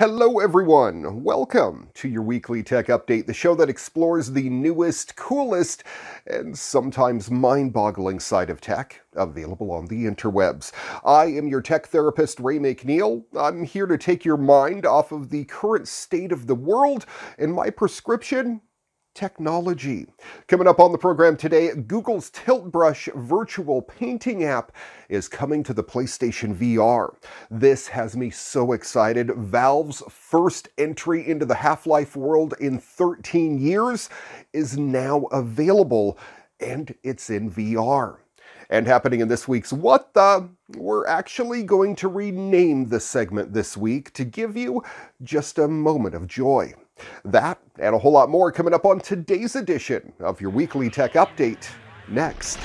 Hello, everyone. Welcome to your weekly tech update, the show that explores the newest, coolest, and sometimes mind boggling side of tech available on the interwebs. I am your tech therapist, Ray McNeil. I'm here to take your mind off of the current state of the world, and my prescription technology. Coming up on the program today, Google's Tilt Brush virtual painting app is coming to the PlayStation VR. This has me so excited. Valve's first entry into the Half-Life world in 13 years is now available, and it's in VR. And happening in this week's What the, we're actually going to rename the segment this week to give you just a moment of joy. That and a whole lot more coming up on today's edition of your weekly tech update next.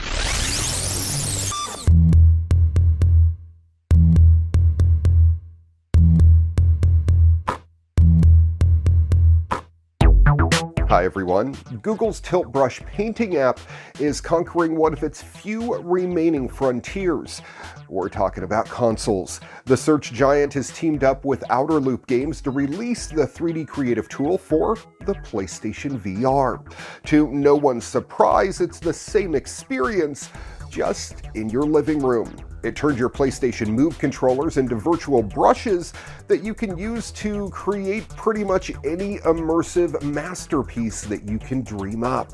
Hi everyone. Google's Tilt Brush painting app is conquering one of its few remaining frontiers. We're talking about consoles. The search giant has teamed up with Outer Loop Games to release the 3D creative tool for the PlayStation VR. To no one's surprise, it's the same experience, just in your living room. It turns your PlayStation Move controllers into virtual brushes that you can use to create pretty much any immersive masterpiece that you can dream up.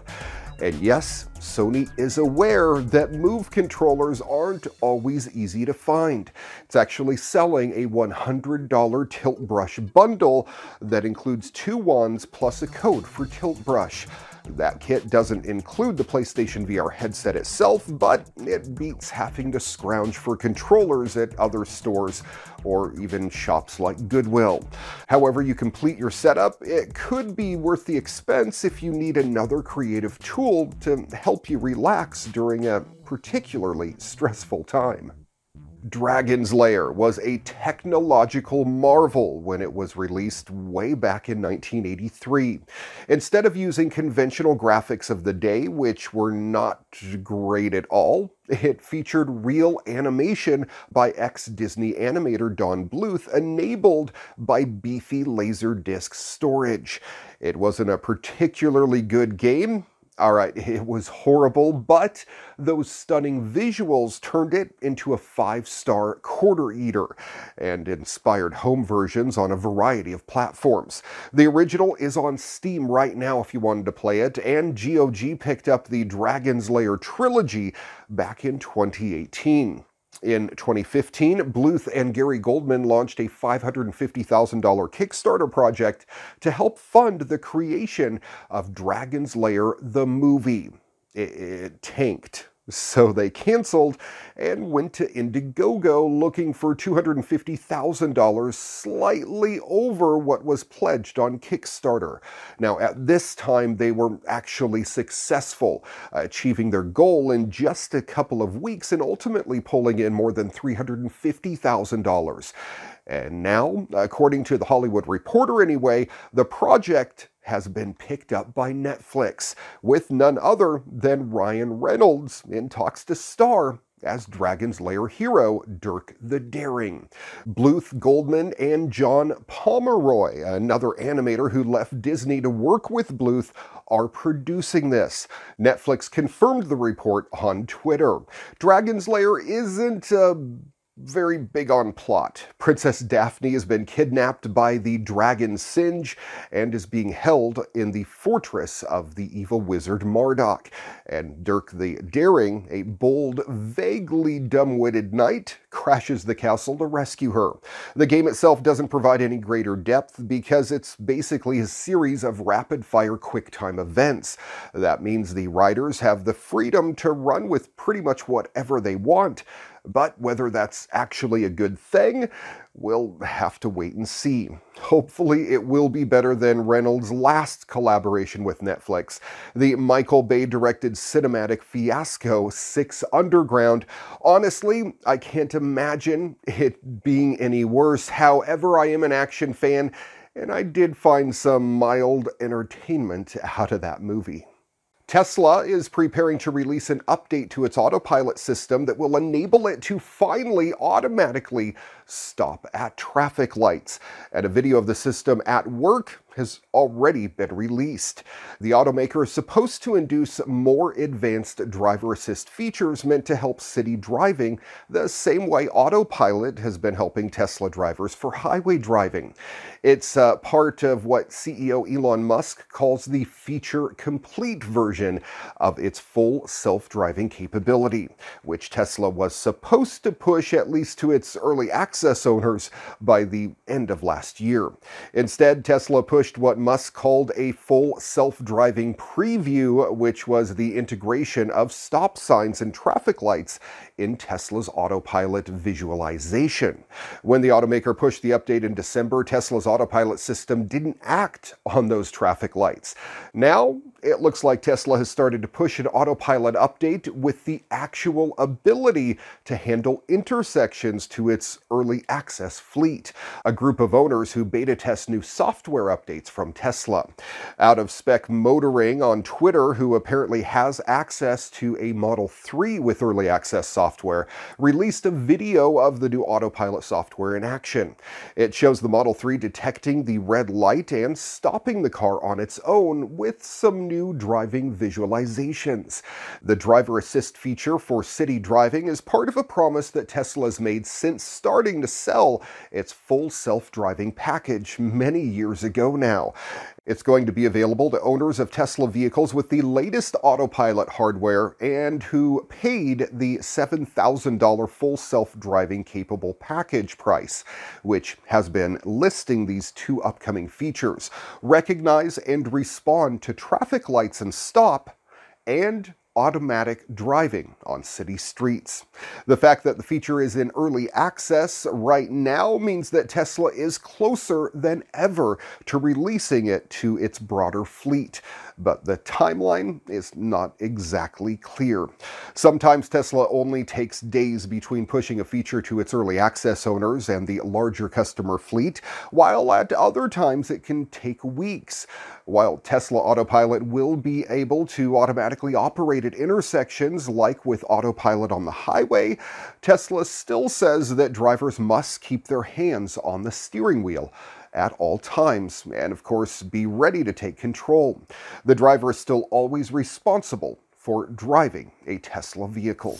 And yes, Sony is aware that Move controllers aren't always easy to find. It's actually selling a $100 tilt brush bundle that includes two wands plus a code for tilt brush. That kit doesn't include the PlayStation VR headset itself, but it beats having to scrounge for controllers at other stores or even shops like Goodwill. However you complete your setup, it could be worth the expense if you need another creative tool to help you relax during a particularly stressful time. Dragon's Lair was a technological marvel when it was released way back in 1983. Instead of using conventional graphics of the day, which were not great at all, it featured real animation by ex-Disney animator Don Bluth, enabled by beefy Laserdisc storage. It wasn't a particularly good game, all right, it was horrible, but those stunning visuals turned it into a five-star quarter eater and inspired home versions on a variety of platforms. The original is on Steam right now if you wanted to play it, and GOG picked up the Dragon's Lair trilogy back in 2018. In 2015, Bluth and Gary Goldman launched a $550,000 Kickstarter project to help fund the creation of Dragon's Lair the movie. It, it tanked so they canceled and went to Indiegogo looking for $250,000, slightly over what was pledged on Kickstarter. Now, at this time, they were actually successful, achieving their goal in just a couple of weeks and ultimately pulling in more than $350,000. And now, according to the Hollywood Reporter anyway, the project has been picked up by Netflix, with none other than Ryan Reynolds in talks to star as Dragon's Lair hero Dirk the Daring. Bluth Goldman and John Pomeroy, another animator who left Disney to work with Bluth, are producing this. Netflix confirmed the report on Twitter. Dragon's Lair isn't a very big on plot. Princess Daphne has been kidnapped by the dragon Singe and is being held in the fortress of the evil wizard Mordroc. And Dirk the Daring, a bold, vaguely dumb-witted knight, crashes the castle to rescue her. The game itself doesn't provide any greater depth because it's basically a series of rapid-fire quick-time events. That means the riders have the freedom to run with pretty much whatever they want, but whether that's actually a good thing, we'll have to wait and see. Hopefully it will be better than Reynolds' last collaboration with Netflix, the Michael Bay-directed cinematic fiasco, Six Underground. Honestly, I can't imagine it being any worse. However, I am an action fan, and I did find some mild entertainment out of that movie. Tesla is preparing to release an update to its autopilot system that will enable it to finally automatically stop at traffic lights. And a video of the system at work has already been released. The automaker is supposed to induce more advanced driver assist features meant to help city driving the same way autopilot has been helping Tesla drivers for highway driving. It's uh, part of what CEO Elon Musk calls the feature complete version of its full self driving capability, which Tesla was supposed to push at least to its early access owners by the end of last year. Instead, Tesla pushed what Musk called a full self driving preview, which was the integration of stop signs and traffic lights in Tesla's autopilot visualization. When the automaker pushed the update in December, Tesla's autopilot system didn't act on those traffic lights. Now, it looks like Tesla has started to push an autopilot update with the actual ability to handle intersections to its early access fleet. A group of owners who beta test new software updates from Tesla. Out of spec motoring on Twitter, who apparently has access to a Model 3 with early access software, released a video of the new autopilot software in action. It shows the Model 3 detecting the red light and stopping the car on its own with some new driving visualizations. The driver assist feature for city driving is part of a promise that Tesla has made since starting to sell its full self driving package many years ago now. It's going to be available to owners of Tesla vehicles with the latest autopilot hardware and who paid the $7,000 full self driving capable package price, which has been listing these two upcoming features. Recognize and respond to traffic lights and stop, and automatic driving on city streets. The fact that the feature is in early access right now means that Tesla is closer than ever to releasing it to its broader fleet but the timeline is not exactly clear. Sometimes Tesla only takes days between pushing a feature to its early access owners and the larger customer fleet, while at other times it can take weeks. While Tesla Autopilot will be able to automatically operate at intersections like with autopilot on the highway, Tesla still says that drivers must keep their hands on the steering wheel at all times, and of course, be ready to take control. The driver is still always responsible for driving a Tesla vehicle.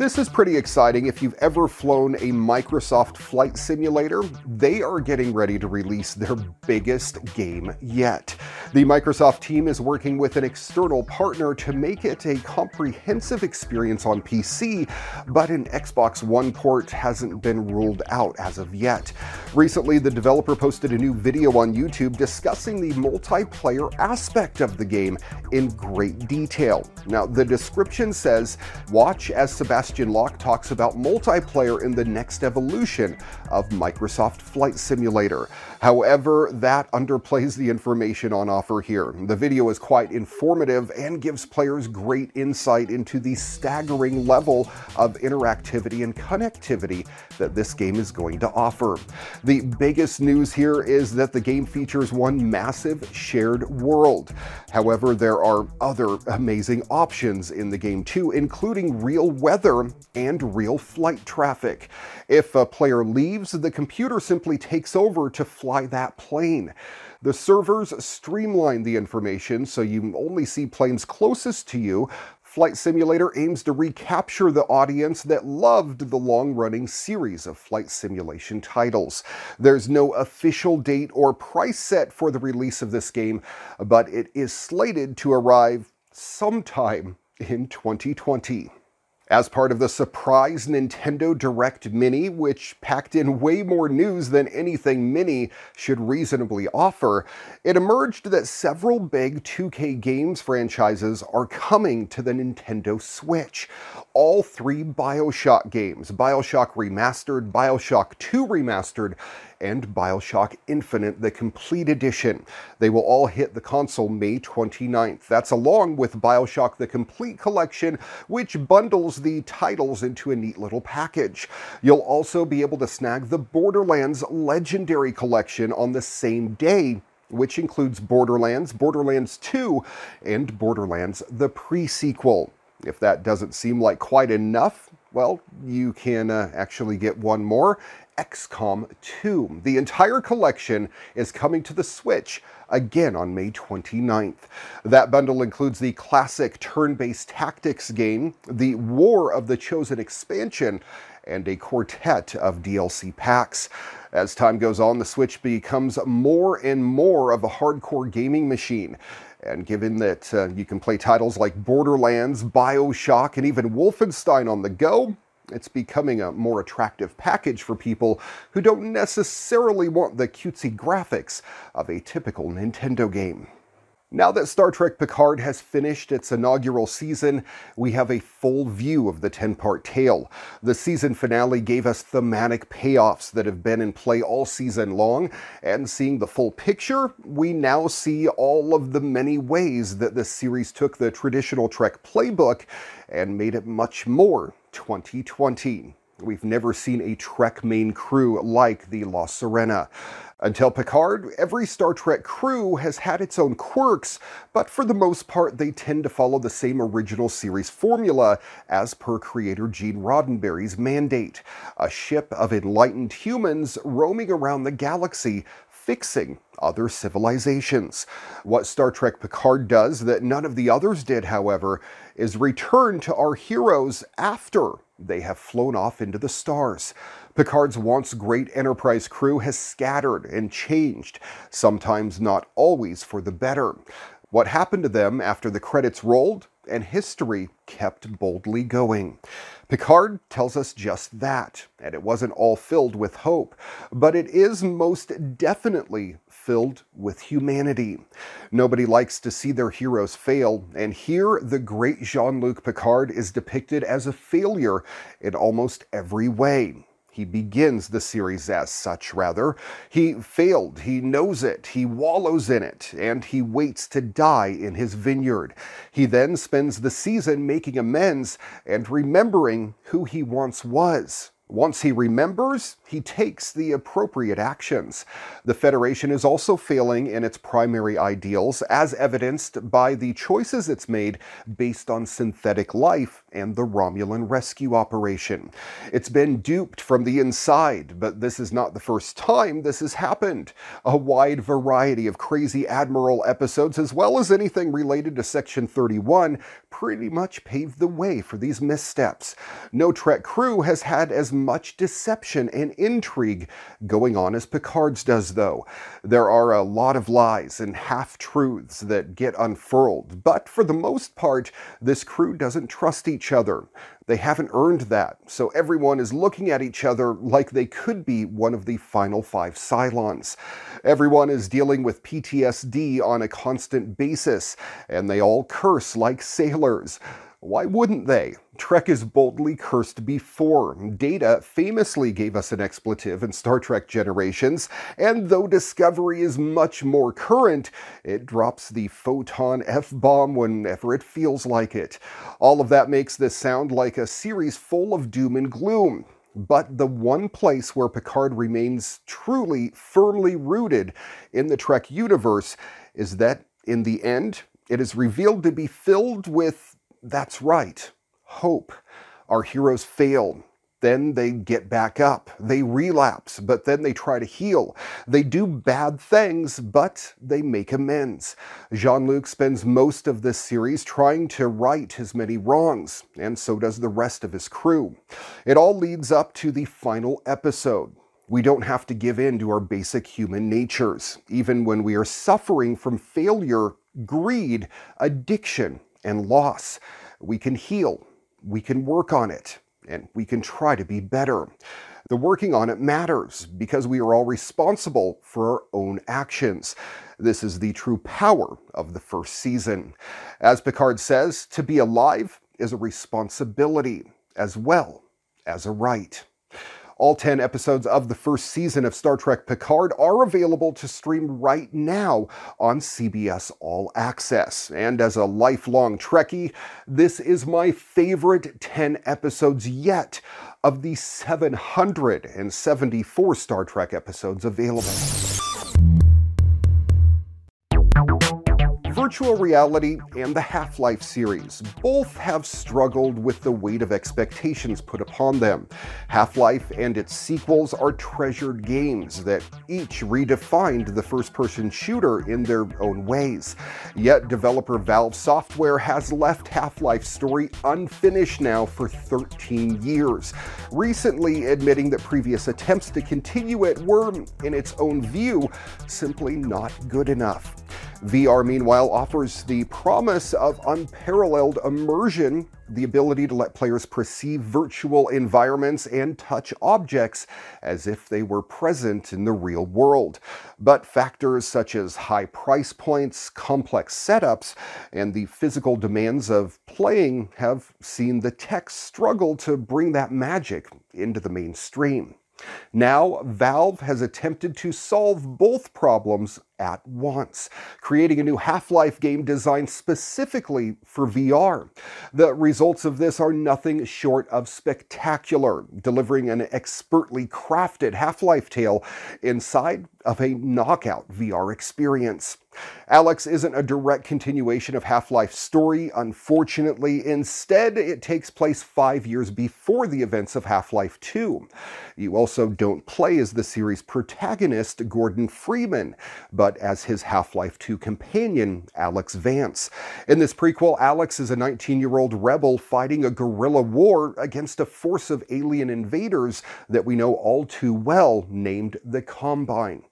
This is pretty exciting. If you've ever flown a Microsoft flight simulator, they are getting ready to release their biggest game yet. The Microsoft team is working with an external partner to make it a comprehensive experience on PC, but an Xbox One port hasn't been ruled out as of yet. Recently, the developer posted a new video on YouTube discussing the multiplayer aspect of the game in great detail. Now, the description says, Watch as Sebastian Wloch talks about multiplayer in the next evolution of Microsoft Flight Simulator. However, that underplays the information on offer here. The video is quite informative and gives players great insight into the staggering level of interactivity and connectivity that this game is going to offer. The biggest news here is that the game features one massive shared world. However, there are other amazing options in the game too, including real weather and real flight traffic. If a player leaves, the computer simply takes over to fly that plane. The servers streamline the information so you only see planes closest to you. Flight Simulator aims to recapture the audience that loved the long running series of flight simulation titles. There's no official date or price set for the release of this game, but it is slated to arrive sometime in 2020 as part of the surprise Nintendo Direct Mini, which packed in way more news than anything Mini should reasonably offer, it emerged that several big 2K games franchises are coming to the Nintendo Switch. All three Bioshock games Bioshock Remastered, Bioshock 2 Remastered, and Bioshock Infinite, the complete edition. They will all hit the console May 29th. That's along with Bioshock the Complete Collection, which bundles the titles into a neat little package. You'll also be able to snag the Borderlands Legendary Collection on the same day which includes Borderlands, Borderlands 2, and Borderlands the pre sequel. If that doesn't seem like quite enough, Well, you can uh, actually get one more XCOM 2. The entire collection is coming to the Switch again on May 29th. That bundle includes the classic turn based tactics game, the War of the Chosen expansion, and a quartet of DLC packs. As time goes on, the Switch becomes more and more of a hardcore gaming machine. And given that uh, you can play titles like Borderlands, Bioshock, and even Wolfenstein on the go, it's becoming a more attractive package for people who don't necessarily want the cutesy graphics of a typical Nintendo game. Now that Star Trek Picard has finished its inaugural season, we have a full view of the 10 part tale. The season finale gave us thematic payoffs that have been in play all season long, and seeing the full picture, we now see all of the many ways that the series took the traditional Trek playbook and made it much more 2020. We've never seen a Trek main crew like the La Sirena. Until Picard, every Star Trek crew has had its own quirks, but for the most part, they tend to follow the same original series formula as per creator Gene Roddenberry's mandate a ship of enlightened humans roaming around the galaxy, fixing other civilizations. What Star Trek Picard does that none of the others did, however, is return to our heroes after they have flown off into the stars. Picard's once great Enterprise crew has scattered and changed, sometimes not always for the better. What happened to them after the credits rolled and history kept boldly going. Picard tells us just that, and it wasn't all filled with hope, but it is most definitely filled with humanity. Nobody likes to see their heroes fail, and here the great Jean Luc Picard is depicted as a failure in almost every way. He begins the series as such, rather. He failed, he knows it, he wallows in it, and he waits to die in his vineyard. He then spends the season making amends and remembering who he once was. Once he remembers, he takes the appropriate actions. The Federation is also failing in its primary ideals, as evidenced by the choices it's made based on synthetic life and the Romulan rescue operation. It's been duped from the inside, but this is not the first time this has happened. A wide variety of Crazy Admiral episodes, as well as anything related to Section 31, pretty much paved the way for these missteps. No Trek crew has had as much deception and intrigue going on as Picard's does, though. There are a lot of lies and half truths that get unfurled, but for the most part, this crew doesn't trust each other. They haven't earned that, so everyone is looking at each other like they could be one of the final five Cylons. Everyone is dealing with PTSD on a constant basis, and they all curse like sailors. Why wouldn't they? Trek is boldly cursed before. Data famously gave us an expletive in Star Trek Generations, and though Discovery is much more current, it drops the photon F bomb whenever it feels like it. All of that makes this sound like a series full of doom and gloom. But the one place where Picard remains truly firmly rooted in the Trek universe is that, in the end, it is revealed to be filled with that's right, hope. Our heroes fail. Then they get back up. They relapse, but then they try to heal. They do bad things, but they make amends. Jean Luc spends most of this series trying to right his many wrongs, and so does the rest of his crew. It all leads up to the final episode. We don't have to give in to our basic human natures, even when we are suffering from failure, greed, addiction, and loss. We can heal, we can work on it, and we can try to be better. The working on it matters because we are all responsible for our own actions. This is the true power of the first season. As Picard says, to be alive is a responsibility as well as a right. All 10 episodes of the first season of Star Trek Picard are available to stream right now on CBS All Access. And as a lifelong Trekkie, this is my favorite 10 episodes yet of the 774 Star Trek episodes available. Virtual reality and the Half Life series. Both have struggled with the weight of expectations put upon them. Half Life and its sequels are treasured games that each redefined the first person shooter in their own ways. Yet, developer Valve Software has left Half Life's story unfinished now for 13 years, recently admitting that previous attempts to continue it were, in its own view, simply not good enough. VR, meanwhile, offers the promise of unparalleled immersion, the ability to let players perceive virtual environments and touch objects as if they were present in the real world. But factors such as high price points, complex setups, and the physical demands of playing have seen the tech struggle to bring that magic into the mainstream. Now, Valve has attempted to solve both problems at once, creating a new Half Life game designed specifically for VR. The results of this are nothing short of spectacular, delivering an expertly crafted Half Life tale inside of a knockout VR experience. Alyx isn't a direct continuation of Half Life's story, unfortunately. Instead, it takes place five years before the events of Half Life 2. You also don't play as the series' protagonist, Gordon Freeman, but as his Half Life 2 companion, Alyx Vance. In this prequel, Alyx is a 19 year old rebel fighting a guerrilla war against a force of alien invaders that we know all too well, named the Combine.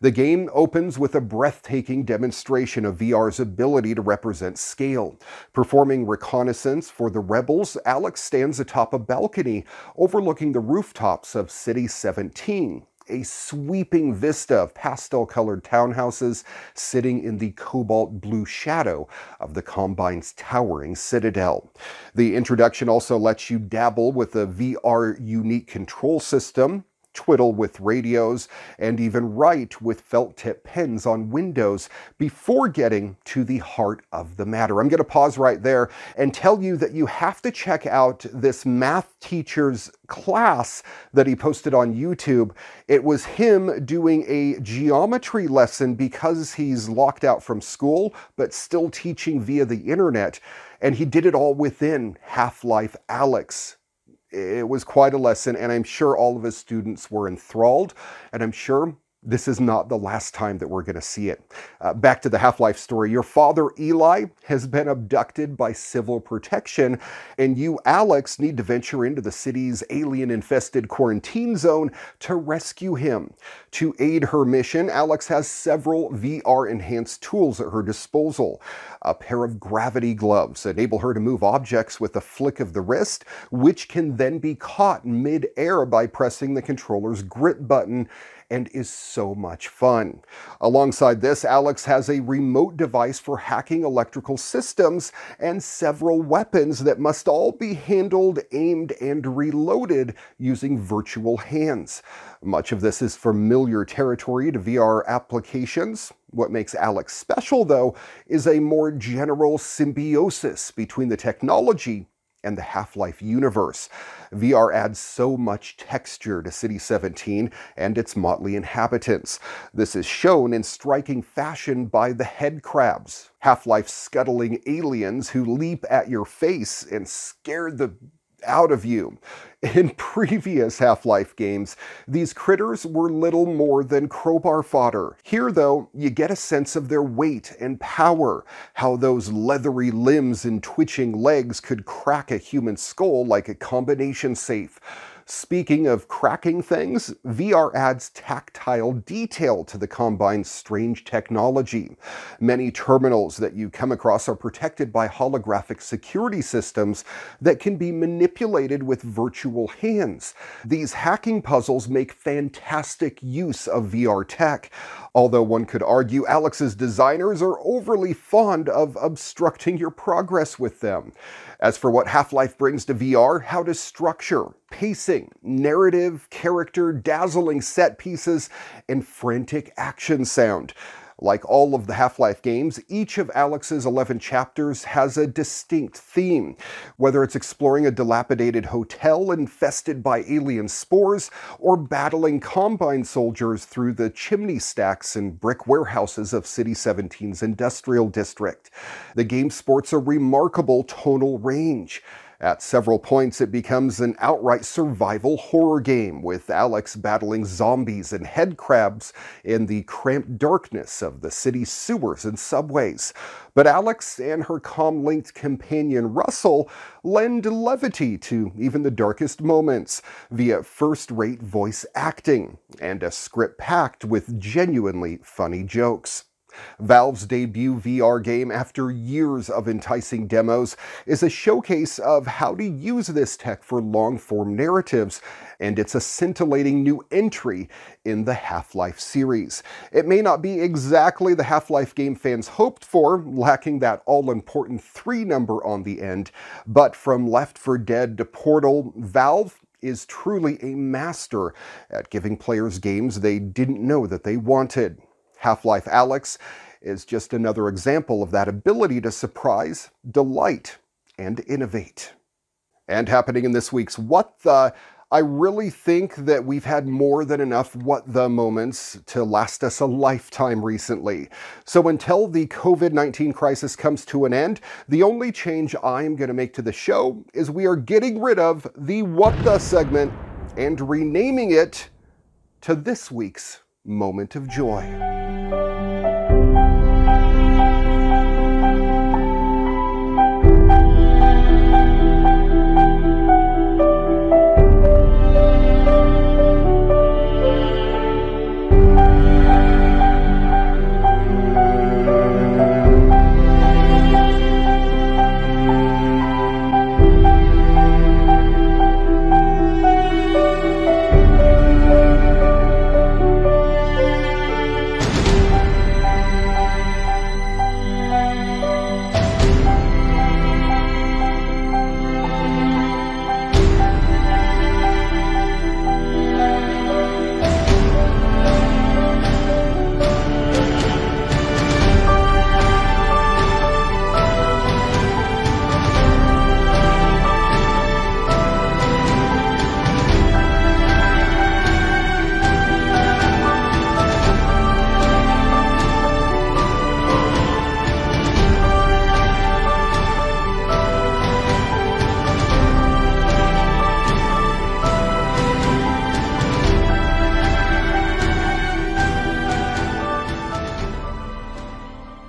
The game opens with a breathtaking demonstration of VR's ability to represent scale. Performing reconnaissance for the rebels, Alyx stands atop a balcony overlooking the rooftops of City 17 a sweeping vista of pastel colored townhouses sitting in the cobalt blue shadow of the Combine's towering citadel. The introduction also lets you dabble with a VR unique control system, twiddle with radios, and even write with felt tip pens on windows before getting to the heart of the matter. I'm going to pause right there and tell you that you have to check out this math teacher's class that he posted on YouTube. It was him doing a geometry lesson because he's locked out from school, but still teaching via the internet. And he did it all within Half Life Alyx it was quite a lesson, and I'm sure all of his students were enthralled, and I'm sure this is not the last time that we're going to see it. Uh, back to the Half Life story. Your father, Eli, has been abducted by civil protection, and you, Alyx, need to venture into the city's alien infested quarantine zone to rescue him. To aid her mission, Alyx has several VR enhanced tools at her disposal. A pair of gravity gloves enable her to move objects with a flick of the wrist, which can then be caught mid air by pressing the controller's grip button and is so much fun. Alongside this, Alyx has a remote device for hacking electrical systems and several weapons that must all be handled, aimed, and reloaded using virtual hands. Much of this is familiar territory to VR applications. What makes Alyx special, though, is a more general symbiosis between the technology and the Half Life universe. VR adds so much texture to City 17 and its motley inhabitants. This is shown in striking fashion by the head crabs, Half Life scuttling aliens who leap at your face and scare the out of you. In previous Half Life games, these critters were little more than crowbar fodder. Here, though, you get a sense of their weight and power, how those leathery limbs and twitching legs could crack a human skull like a combination safe. Speaking of cracking things, VR adds tactile detail to the Combine's strange technology. Many terminals that you come across are protected by holographic security systems that can be manipulated with virtual hands. These hacking puzzles make fantastic use of VR tech, although one could argue Alyx's designers are overly fond of obstructing your progress with them. As for what Half Life brings to VR, how to structure, pacing, narrative, character, dazzling set pieces, and frantic action sound. Like all of the Half Life games, each of Alyx's 11 chapters has a distinct theme. Whether it's exploring a dilapidated hotel infested by alien spores, or battling Combine soldiers through the chimney stacks and brick warehouses of City 17's industrial district. The game sports a remarkable tonal range. At several points, it becomes an outright survival horror game, with Alyx battling zombies and headcrabs in the cramped darkness of the city's sewers and subways. But Alyx and her com-linked companion Russell lend levity to even the darkest moments via first-rate voice acting and a script packed with genuinely funny jokes. Valve's debut VR game, after years of enticing demos, is a showcase of how to use this tech for long form narratives, and it's a scintillating new entry in the Half Life series. It may not be exactly the Half Life game fans hoped for, lacking that all important 3 number on the end, but from Left 4 Dead to Portal, Valve is truly a master at giving players games they didn't know that they wanted. Half-Life Alyx is just another example of that ability to surprise, delight, and innovate. And happening in this week's What The, I really think that we've had more than enough what the moments to last us a lifetime recently. So until the COVID 19 crisis comes to an end, the only change I'm going to make to the show is we are getting rid of the What the segment and renaming it to this week's Moment of Joy.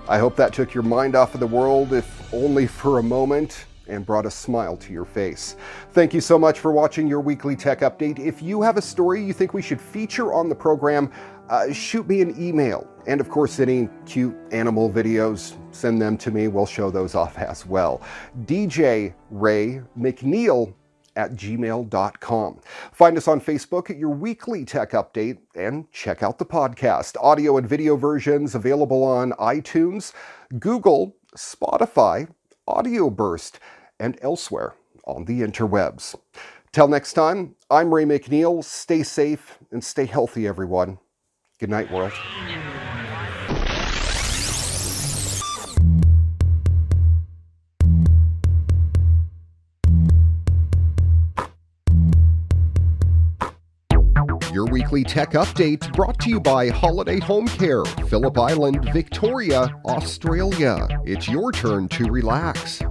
I hope that took your mind off of the world, if only for a moment, and brought a smile to your face. Thank you so much for watching your weekly tech update. If you have a story you think we should feature on the program, uh, shoot me an email. And of course, any cute animal videos, send them to me. We'll show those off as well. DJ Ray McNeil at gmail.com. Find us on Facebook at your weekly tech update and check out the podcast. Audio and video versions available on iTunes, Google, Spotify, Audio Burst, and elsewhere on the interwebs. Till next time, I'm Ray McNeil. Stay safe and stay healthy, everyone. Good night, world. Weekly tech update brought to you by Holiday Home Care, Phillip Island, Victoria, Australia. It's your turn to relax.